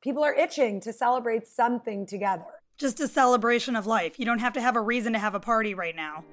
people are itching to celebrate something together. Just a celebration of life. You don't have to have a reason to have a party right now.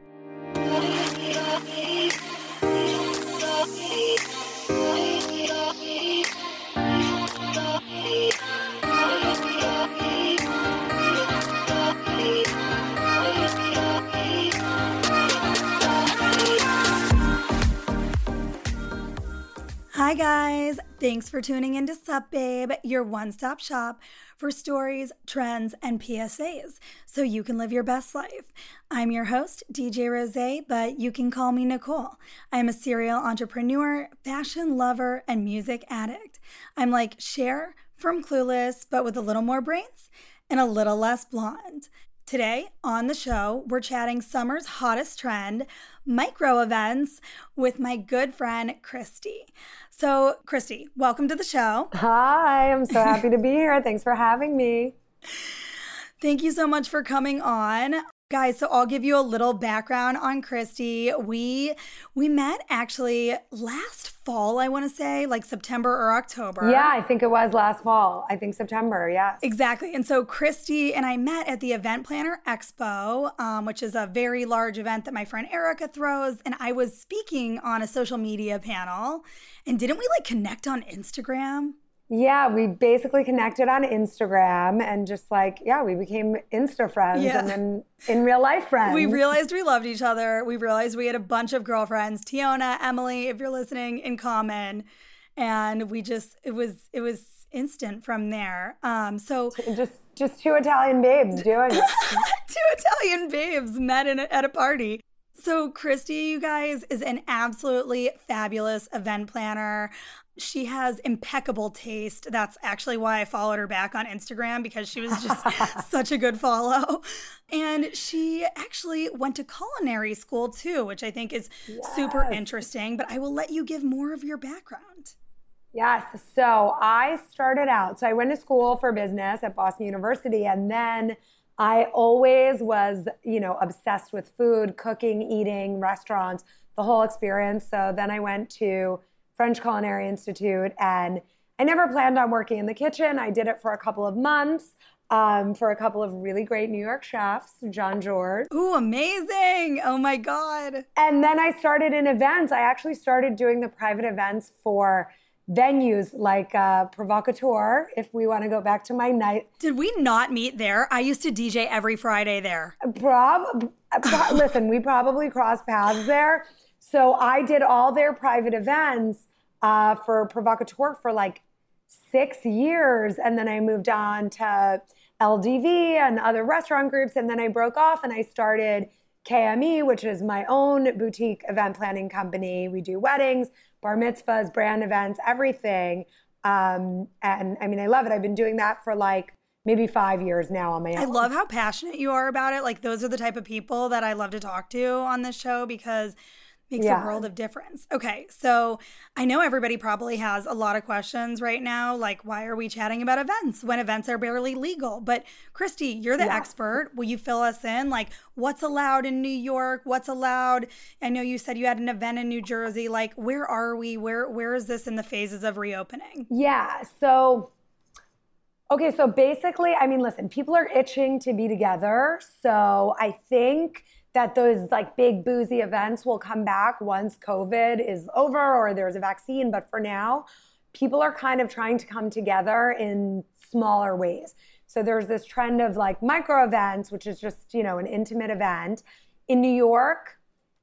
Hi, guys. Thanks for tuning in to Sup Babe, your one stop shop for stories, trends, and PSAs so you can live your best life. I'm your host, DJ Rose, but you can call me Nicole. I am a serial entrepreneur, fashion lover, and music addict. I'm like Cher from Clueless, but with a little more brains and a little less blonde. Today on the show, we're chatting summer's hottest trend, micro events, with my good friend, Christy. So, Christy, welcome to the show. Hi, I'm so happy to be here. Thanks for having me. Thank you so much for coming on. Guys, so I'll give you a little background on Christy. We we met actually last fall, I want to say, like September or October. Yeah, I think it was last fall. I think September, yes. Exactly. And so Christy and I met at the Event Planner Expo, um, which is a very large event that my friend Erica throws. And I was speaking on a social media panel. And didn't we like connect on Instagram? Yeah, we basically connected on Instagram and just like, yeah, we became Insta friends yeah. and then in real life friends. We realized we loved each other. We realized we had a bunch of girlfriends, Tiona, Emily, if you're listening, in common. And we just it was it was instant from there. Um so just just two Italian babes doing it. two Italian babes met in a, at a party. So, Christy, you guys, is an absolutely fabulous event planner. She has impeccable taste. That's actually why I followed her back on Instagram because she was just such a good follow. And she actually went to culinary school too, which I think is yes. super interesting. But I will let you give more of your background. Yes. So I started out, so I went to school for business at Boston University and then I always was, you know, obsessed with food, cooking, eating, restaurants, the whole experience. So then I went to French Culinary Institute and I never planned on working in the kitchen. I did it for a couple of months. Um, for a couple of really great New York chefs, Jean-Georges. Ooh, amazing. Oh my God. And then I started in events. I actually started doing the private events for venues like uh, Provocateur, if we want to go back to my night. Did we not meet there? I used to DJ every Friday there. Prob, pro- listen, we probably crossed paths there. So I did all their private events uh, for Provocateur for like six years. And then I moved on to LDV and other restaurant groups. And then I broke off and I started KME, which is my own boutique event planning company. We do weddings, bar mitzvahs, brand events, everything. Um, and I mean, I love it. I've been doing that for like maybe five years now on my own. I love how passionate you are about it. Like, those are the type of people that I love to talk to on this show because makes yeah. a world of difference. Okay, so I know everybody probably has a lot of questions right now, like why are we chatting about events when events are barely legal? But Christy, you're the yes. expert. Will you fill us in? Like, what's allowed in New York? What's allowed? I know you said you had an event in New Jersey. Like, where are we? Where where is this in the phases of reopening? Yeah, so. Okay, so basically, I mean, listen, people are itching to be together. So I think that those like big boozy events will come back once COVID is over or there's a vaccine. But for now, people are kind of trying to come together in smaller ways. So there's this trend of like micro events, which is just, you know, an intimate event. In New York,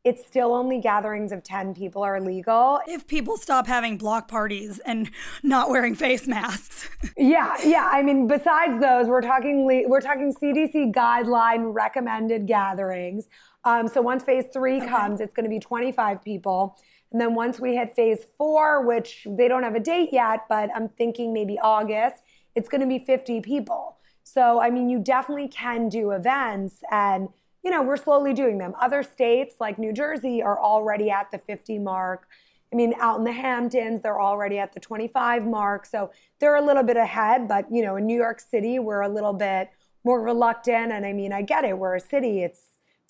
it's still only gatherings of 10 people are legal. If people stop having block parties and not wearing face masks. yeah, yeah. I mean, besides those, we're talking we're talking CDC guideline recommended gatherings. Um, so once phase three okay. comes, it's going to be 25 people. And then once we hit phase four, which they don't have a date yet, but I'm thinking maybe August, it's going to be 50 people. So, I mean, you definitely can do events and you know, we're slowly doing them. Other states like New Jersey are already at the 50 mark. I mean, out in the Hamptons, they're already at the 25 mark. So they're a little bit ahead, but you know, in New York City, we're a little bit more reluctant. And I mean, I get it. We're a city. It's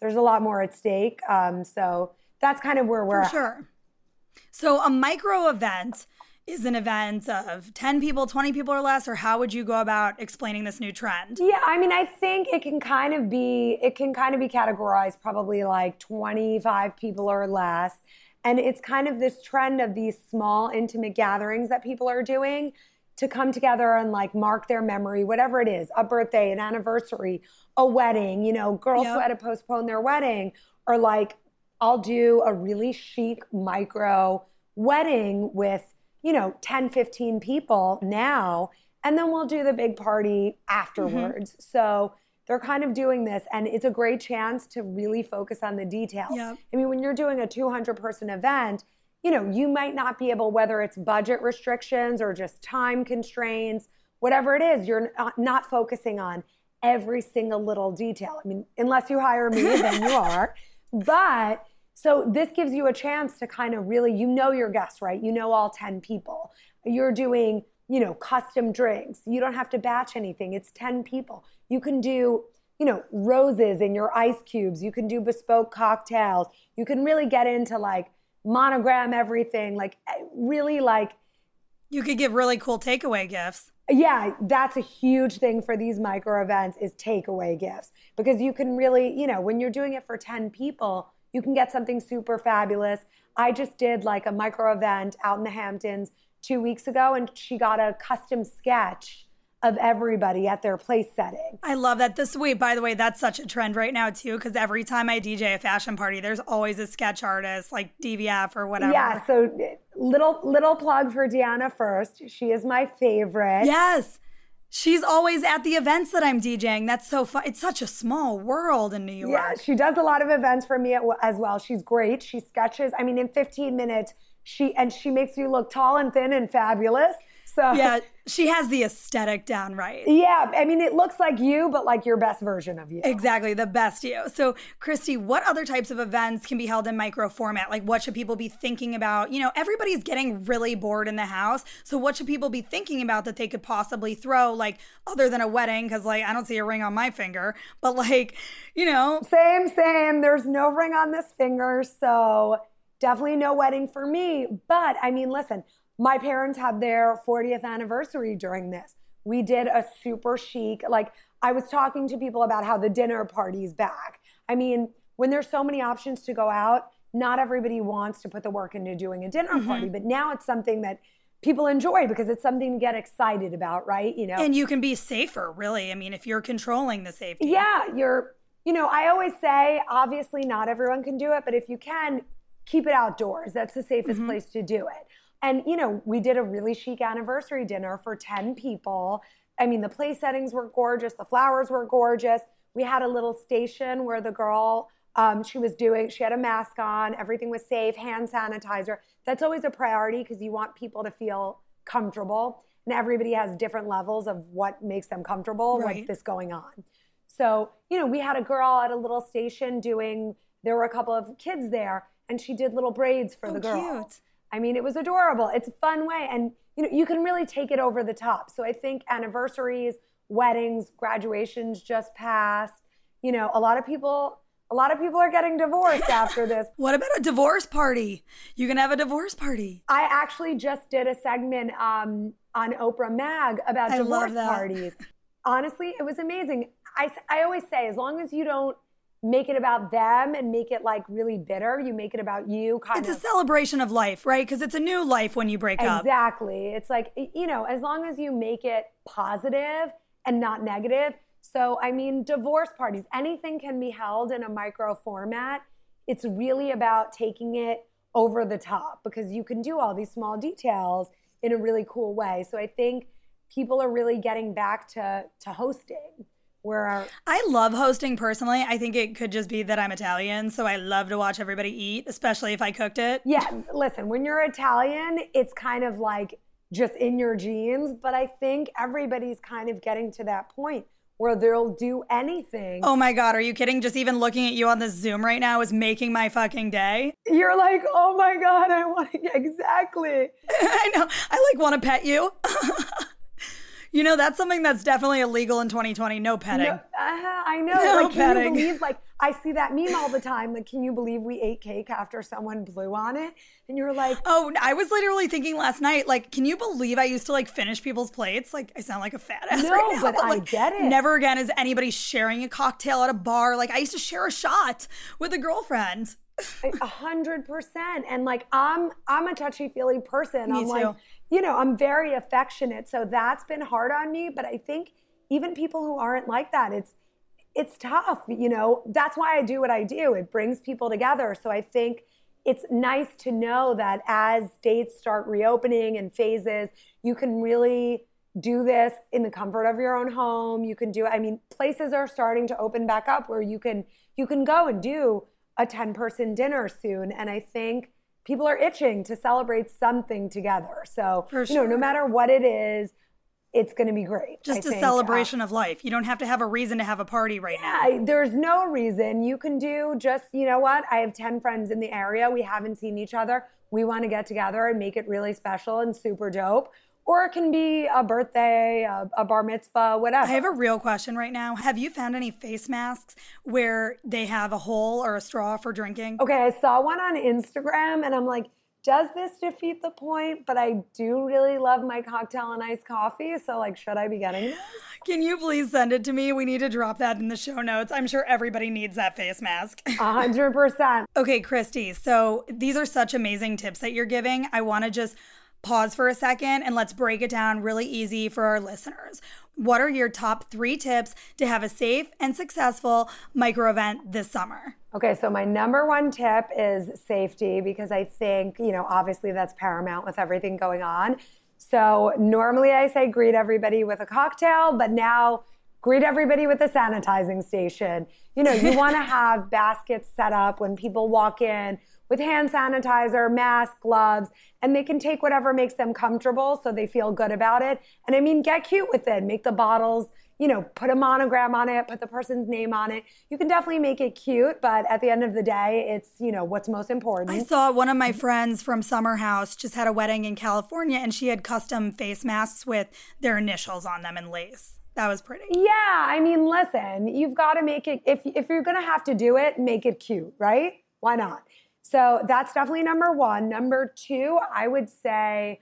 there's a lot more at stake. Um, so that's kind of where we're For sure. So a micro event is an event of 10 people, 20 people or less, or how would you go about explaining this new trend? Yeah, I mean, I think it can kind of be it can kind of be categorized probably like 25 people or less. And it's kind of this trend of these small intimate gatherings that people are doing to come together and like mark their memory, whatever it is, a birthday, an anniversary, a wedding, you know, girls yep. who had to postpone their wedding, or like I'll do a really chic micro wedding with you know, 10, 15 people now, and then we'll do the big party afterwards. Mm-hmm. So they're kind of doing this, and it's a great chance to really focus on the details. Yep. I mean, when you're doing a 200 person event, you know, you might not be able, whether it's budget restrictions or just time constraints, whatever it is, you're not, not focusing on every single little detail. I mean, unless you hire me, then you are. But so this gives you a chance to kind of really, you know your guests, right? You know all 10 people. You're doing, you know, custom drinks. You don't have to batch anything. It's 10 people. You can do, you know, roses in your ice cubes. You can do bespoke cocktails. You can really get into like monogram everything, like eh, really like you could give really cool takeaway gifts. Yeah, that's a huge thing for these micro events is takeaway gifts because you can really, you know, when you're doing it for 10 people, you can get something super fabulous. I just did like a micro event out in the Hamptons two weeks ago, and she got a custom sketch of everybody at their place setting. I love that. This week, by the way, that's such a trend right now too, because every time I DJ a fashion party, there's always a sketch artist like DVF or whatever. Yeah. So eh, little little plug for Deanna first. She is my favorite. Yes. She's always at the events that I'm DJing. That's so fun. It's such a small world in New York. Yeah, she does a lot of events for me as well. She's great. She sketches. I mean, in 15 minutes, she and she makes you look tall and thin and fabulous. So yeah, she has the aesthetic down right. Yeah, I mean, it looks like you, but like your best version of you. Exactly, the best you. So, Christy, what other types of events can be held in micro format? Like, what should people be thinking about? You know, everybody's getting really bored in the house. So, what should people be thinking about that they could possibly throw, like, other than a wedding? Because, like, I don't see a ring on my finger, but like, you know, same, same. There's no ring on this finger, so definitely no wedding for me. But I mean, listen my parents had their 40th anniversary during this. We did a super chic, like, I was talking to people about how the dinner party's back. I mean, when there's so many options to go out, not everybody wants to put the work into doing a dinner mm-hmm. party, but now it's something that people enjoy because it's something to get excited about, right? You know. And you can be safer, really. I mean, if you're controlling the safety. Yeah, you're you know, I always say obviously not everyone can do it, but if you can, keep it outdoors. That's the safest mm-hmm. place to do it. And, you know, we did a really chic anniversary dinner for 10 people. I mean, the place settings were gorgeous, the flowers were gorgeous. We had a little station where the girl, um, she was doing, she had a mask on, everything was safe, hand sanitizer. That's always a priority because you want people to feel comfortable. And everybody has different levels of what makes them comfortable right. with this going on. So, you know, we had a girl at a little station doing, there were a couple of kids there, and she did little braids for oh, the girl. Cute. I mean, it was adorable. It's a fun way. And you know, you can really take it over the top. So I think anniversaries, weddings, graduations just passed. You know, a lot of people a lot of people are getting divorced after this. what about a divorce party? You can have a divorce party. I actually just did a segment um, on Oprah Mag about I divorce parties. Honestly, it was amazing. I, I always say, as long as you don't make it about them and make it like really bitter. You make it about you. it's of. a celebration of life, right? Because it's a new life when you break exactly. up. Exactly. It's like, you know, as long as you make it positive and not negative. So, I mean, divorce parties, anything can be held in a micro format. It's really about taking it over the top because you can do all these small details in a really cool way. So, I think people are really getting back to, to hosting where our- I love hosting personally. I think it could just be that I'm Italian, so I love to watch everybody eat, especially if I cooked it. Yeah, listen, when you're Italian, it's kind of like just in your genes, but I think everybody's kind of getting to that point where they'll do anything. Oh my God, are you kidding? Just even looking at you on the Zoom right now is making my fucking day. You're like, oh my God, I want to, exactly. I know. I like want to pet you. You know, that's something that's definitely illegal in 2020. No petting. No, uh, I know. No like, can you believe? Like, I see that meme all the time. Like, can you believe we ate cake after someone blew on it? And you're like, Oh, I was literally thinking last night, like, can you believe I used to like finish people's plates? Like, I sound like a fat ass No, right now. but I like, get it. Never again is anybody sharing a cocktail at a bar. Like, I used to share a shot with a girlfriend. a hundred percent. And like, I'm, I'm a touchy feely person. Me I'm too. like, you know, I'm very affectionate. So that's been hard on me. But I think even people who aren't like that, it's, it's tough. You know, that's why I do what I do. It brings people together. So I think it's nice to know that as dates start reopening and phases, you can really do this in the comfort of your own home. You can do I mean, places are starting to open back up where you can you can go and do a 10 person dinner soon. And I think people are itching to celebrate something together. So For you know, no matter what it is, it's gonna be great. Just a think. celebration uh, of life. You don't have to have a reason to have a party right now. I, there's no reason you can do just you know what i have 10 friends in the area we haven't seen each other we want to get together and make it really special and super dope or it can be a birthday a, a bar mitzvah whatever I have a real question right now. Have you found any face masks where they have a hole or a straw for drinking? okay i saw one on instagram and i'm like does this defeat the point but i do really love my cocktail and iced coffee so like should i be getting this Can you please send it to me? We need to drop that in the show notes. I'm sure everybody needs that face mask. A 100% Okay, Christy. So these are such amazing tips that you're giving. I want to just pause for a second and let's break it down really easy for our listeners. What are your top three tips to have a safe and successful micro event this summer? Okay, so my number one tip is safety because I think, you know, obviously that's paramount with everything going on. So normally I say greet everybody with a cocktail, but now greet everybody with a sanitizing station. You know, you want to have baskets set up when people walk in with hand sanitizer, mask, gloves, and they can take whatever makes them comfortable so they feel good about it. And I mean, get cute with it. Make the bottles, you know, put a monogram on it, put the person's name on it. You can definitely make it cute, but at the end of the day, it's, you know, what's most important. I saw one of my friends from Summer House just had a wedding in California and she had custom face masks with their initials on them and lace. That was pretty. Yeah, I mean, listen, you've got to make it if if you're going to have to do it, make it cute, right? Why not? So that's definitely number 1. Number 2, I would say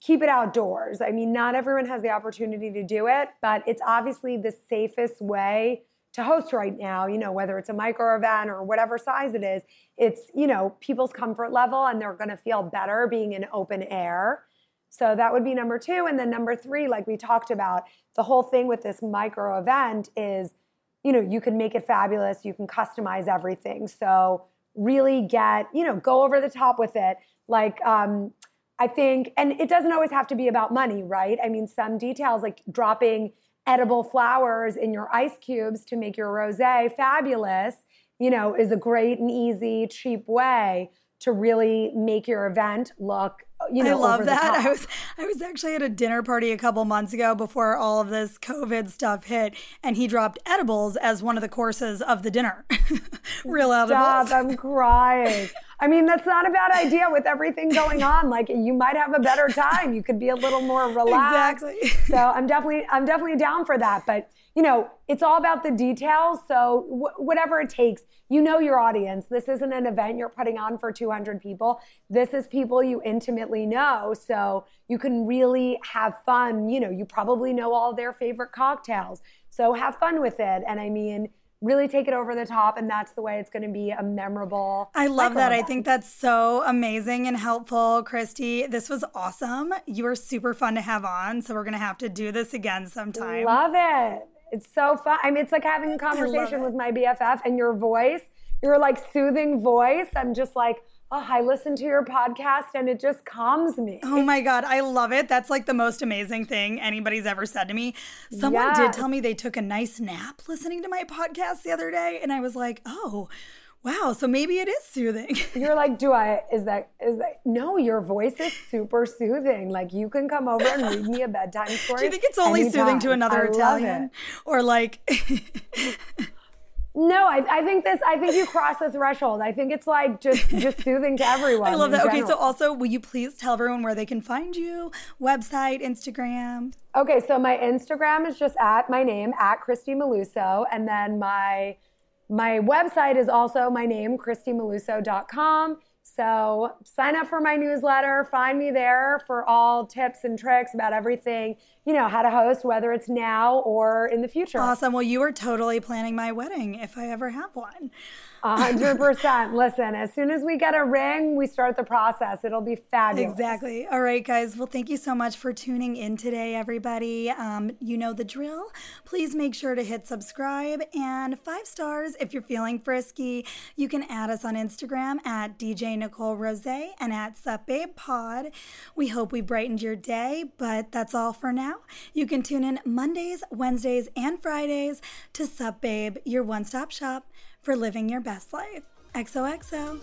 keep it outdoors. I mean, not everyone has the opportunity to do it, but it's obviously the safest way to host right now, you know, whether it's a micro event or whatever size it is, it's, you know, people's comfort level and they're going to feel better being in open air. So that would be number two. And then number three, like we talked about, the whole thing with this micro event is, you know, you can make it fabulous, you can customize everything. So really get, you know, go over the top with it. Like, um, I think, and it doesn't always have to be about money, right? I mean, some details like dropping edible flowers in your ice cubes to make your rosé fabulous, you know, is a great and easy, cheap way to really make your event look, you know, I love that. I was I was actually at a dinner party a couple months ago before all of this COVID stuff hit, and he dropped edibles as one of the courses of the dinner. Real edibles. Stop, I'm crying. I mean, that's not a bad idea with everything going on. Like, you might have a better time. You could be a little more relaxed. Exactly. So I'm definitely, I'm definitely down for that. But you know, it's all about the details. So wh- whatever it takes, you know your audience. This isn't an event you're putting on for 200 people. This is people you intimately know. So you can really have fun. You know, you probably know all their favorite cocktails. So have fun with it. And I mean, really take it over the top. And that's the way it's going to be a memorable. I love that. I think that's so amazing and helpful, Christy. This was awesome. You were super fun to have on. So we're going to have to do this again sometime. Love it. It's so fun. I mean, it's like having a conversation with my BFF and your voice, your like soothing voice. I'm just like, oh, I listen to your podcast and it just calms me. Oh my God, I love it. That's like the most amazing thing anybody's ever said to me. Someone did tell me they took a nice nap listening to my podcast the other day. And I was like, oh, wow. So maybe it is soothing. You're like, do I, is that, is that, no, your voice is super soothing. Like you can come over and read me a bedtime story. Do you think it's only soothing to anytime. another I Italian? it. Or like, No, I, I think this. I think you cross the threshold. I think it's like just just soothing to everyone. I love that. Okay, so also, will you please tell everyone where they can find you? Website, Instagram. Okay, so my Instagram is just at my name at Christy Maluso, and then my my website is also my name, ChristyMaluso.com. So sign up for my newsletter. Find me there for all tips and tricks about everything, you know, how to host, whether it's now or in the future. Awesome. Well, you are totally planning my wedding if I ever have one. A hundred percent. Listen, as soon as we get a ring, we start the process. It'll be fabulous. Exactly. All right, guys. Well, thank you so much for tuning in today, everybody. Um, you know the drill. Please make sure to hit subscribe and five stars if you're feeling frisky. You can add us on Instagram at DJ Nicole Rose and at Sup Babe Pod. We hope we brightened your day, but that's all for now. You can tune in Mondays, Wednesdays, and Fridays to Sup Babe, your one stop shop for living your best life. XOXO.